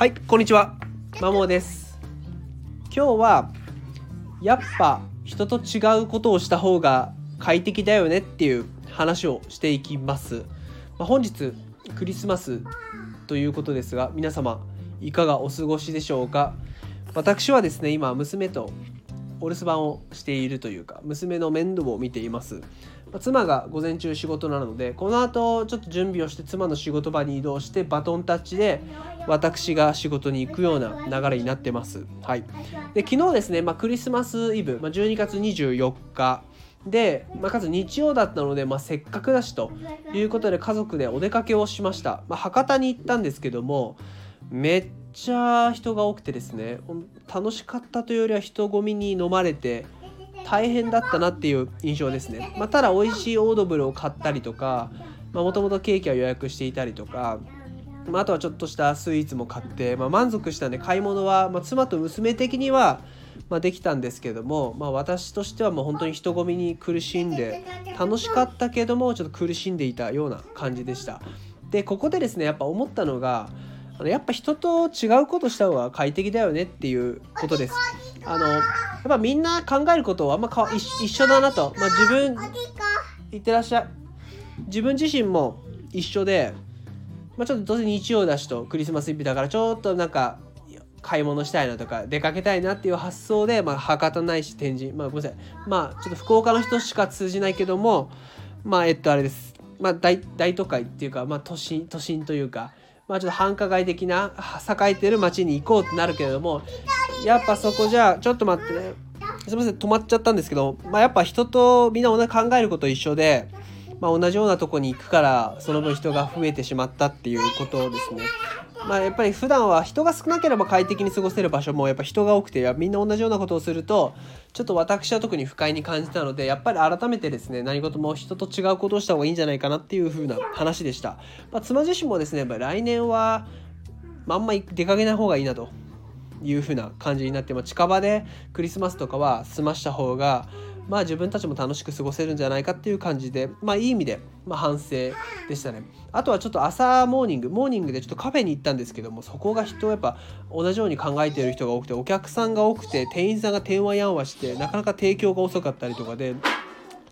はいこんにちは。マモです。今日はやっぱ人と違うことをした方が快適だよねっていう話をしていきます、まあ、本日クリスマスということですが皆様いかがお過ごしでしょうか？私はですね今娘とお留守番をしているというか娘の面倒を見ています、まあ妻が午前中仕事なのでこの後ちょっと準備をして妻の仕事場に移動してバトンタッチで私が仕事に行くような流れになってます。はい。で昨日ですね、まあ、クリスマスイブ、まあ、12月24日。で、まあ、かつ日曜だったので、まあ、せっかくだしということで家族でお出かけをしました、まあ、博多に行ったんですけどもめっちゃ人が多くてですね楽しかったというよりは人混みに飲まれて大変だったなっていう印象ですね、まあ、ただ美味しいオードブルを買ったりとかもともとケーキは予約していたりとかまあ、あとはちょっとしたスイーツも買って、まあ、満足したんで買い物は、まあ、妻と娘的には、まあ、できたんですけども、まあ、私としてはもう本当に人混みに苦しんで楽しかったけどもちょっと苦しんでいたような感じでした。でここでですねやっぱ思ったのがやっぱ人と違うことした方が快適だよねっていうことです。あのやっぱみんな考えることはあんまかわ一一緒だなと、まあ、自分いってらっしゃい自分自身も一緒でまあ、ちょっとどうせ日曜だしとクリスマスイブだからちょっとなんか買い物したいなとか出かけたいなっていう発想で、まあ、博多ないし天神まあごめんなさい。まあちょっと福岡の人しか通じないけどもまあえっとあれです。まあ大大都会っていうか、まあ、都心都心というかまあちょっと繁華街的な栄えてる街に行こうってなるけれどもやっぱそこじゃちょっと待ってねすみません止まっちゃったんですけど、まあ、やっぱ人とみんな同じ考えること一緒でまあ、同じようなとこに行くからその分人が増えてしまったっていうことですね。まあ、やっぱり普段は人が少なければ快適に過ごせる場所もやっぱ人が多くてみんな同じようなことをするとちょっと私は特に不快に感じたのでやっぱり改めてですね何事も人と違うことをした方がいいんじゃないかなっていう風な話でした。まあ、妻自身もですねやっぱ来年は、まあ、んま出かけない方がいいなという風な感じになって、まあ、近場でクリスマスとかは済ました方がまあ自分たちも楽しく過ごせるんじゃないかっていう感じでまあいい意味で、まあ、反省でしたね。あとはちょっと朝モーニングモーニングでちょっとカフェに行ったんですけどもそこが人やっぱ同じように考えている人が多くてお客さんが多くて店員さんが電話やんわしてなかなか提供が遅かったりとかで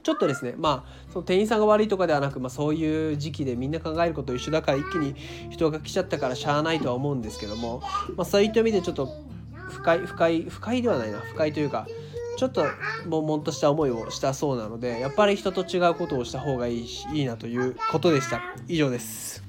ちょっとですねまあその店員さんが悪いとかではなく、まあ、そういう時期でみんな考えること一緒だから一気に人が来ちゃったからしゃあないとは思うんですけども、まあ、そういった意味でちょっと不快不快不快ではないな。不快というかちょっと悶々とした思いをしたそうなのでやっぱり人と違うことをした方がいいしいいなということでした。以上です。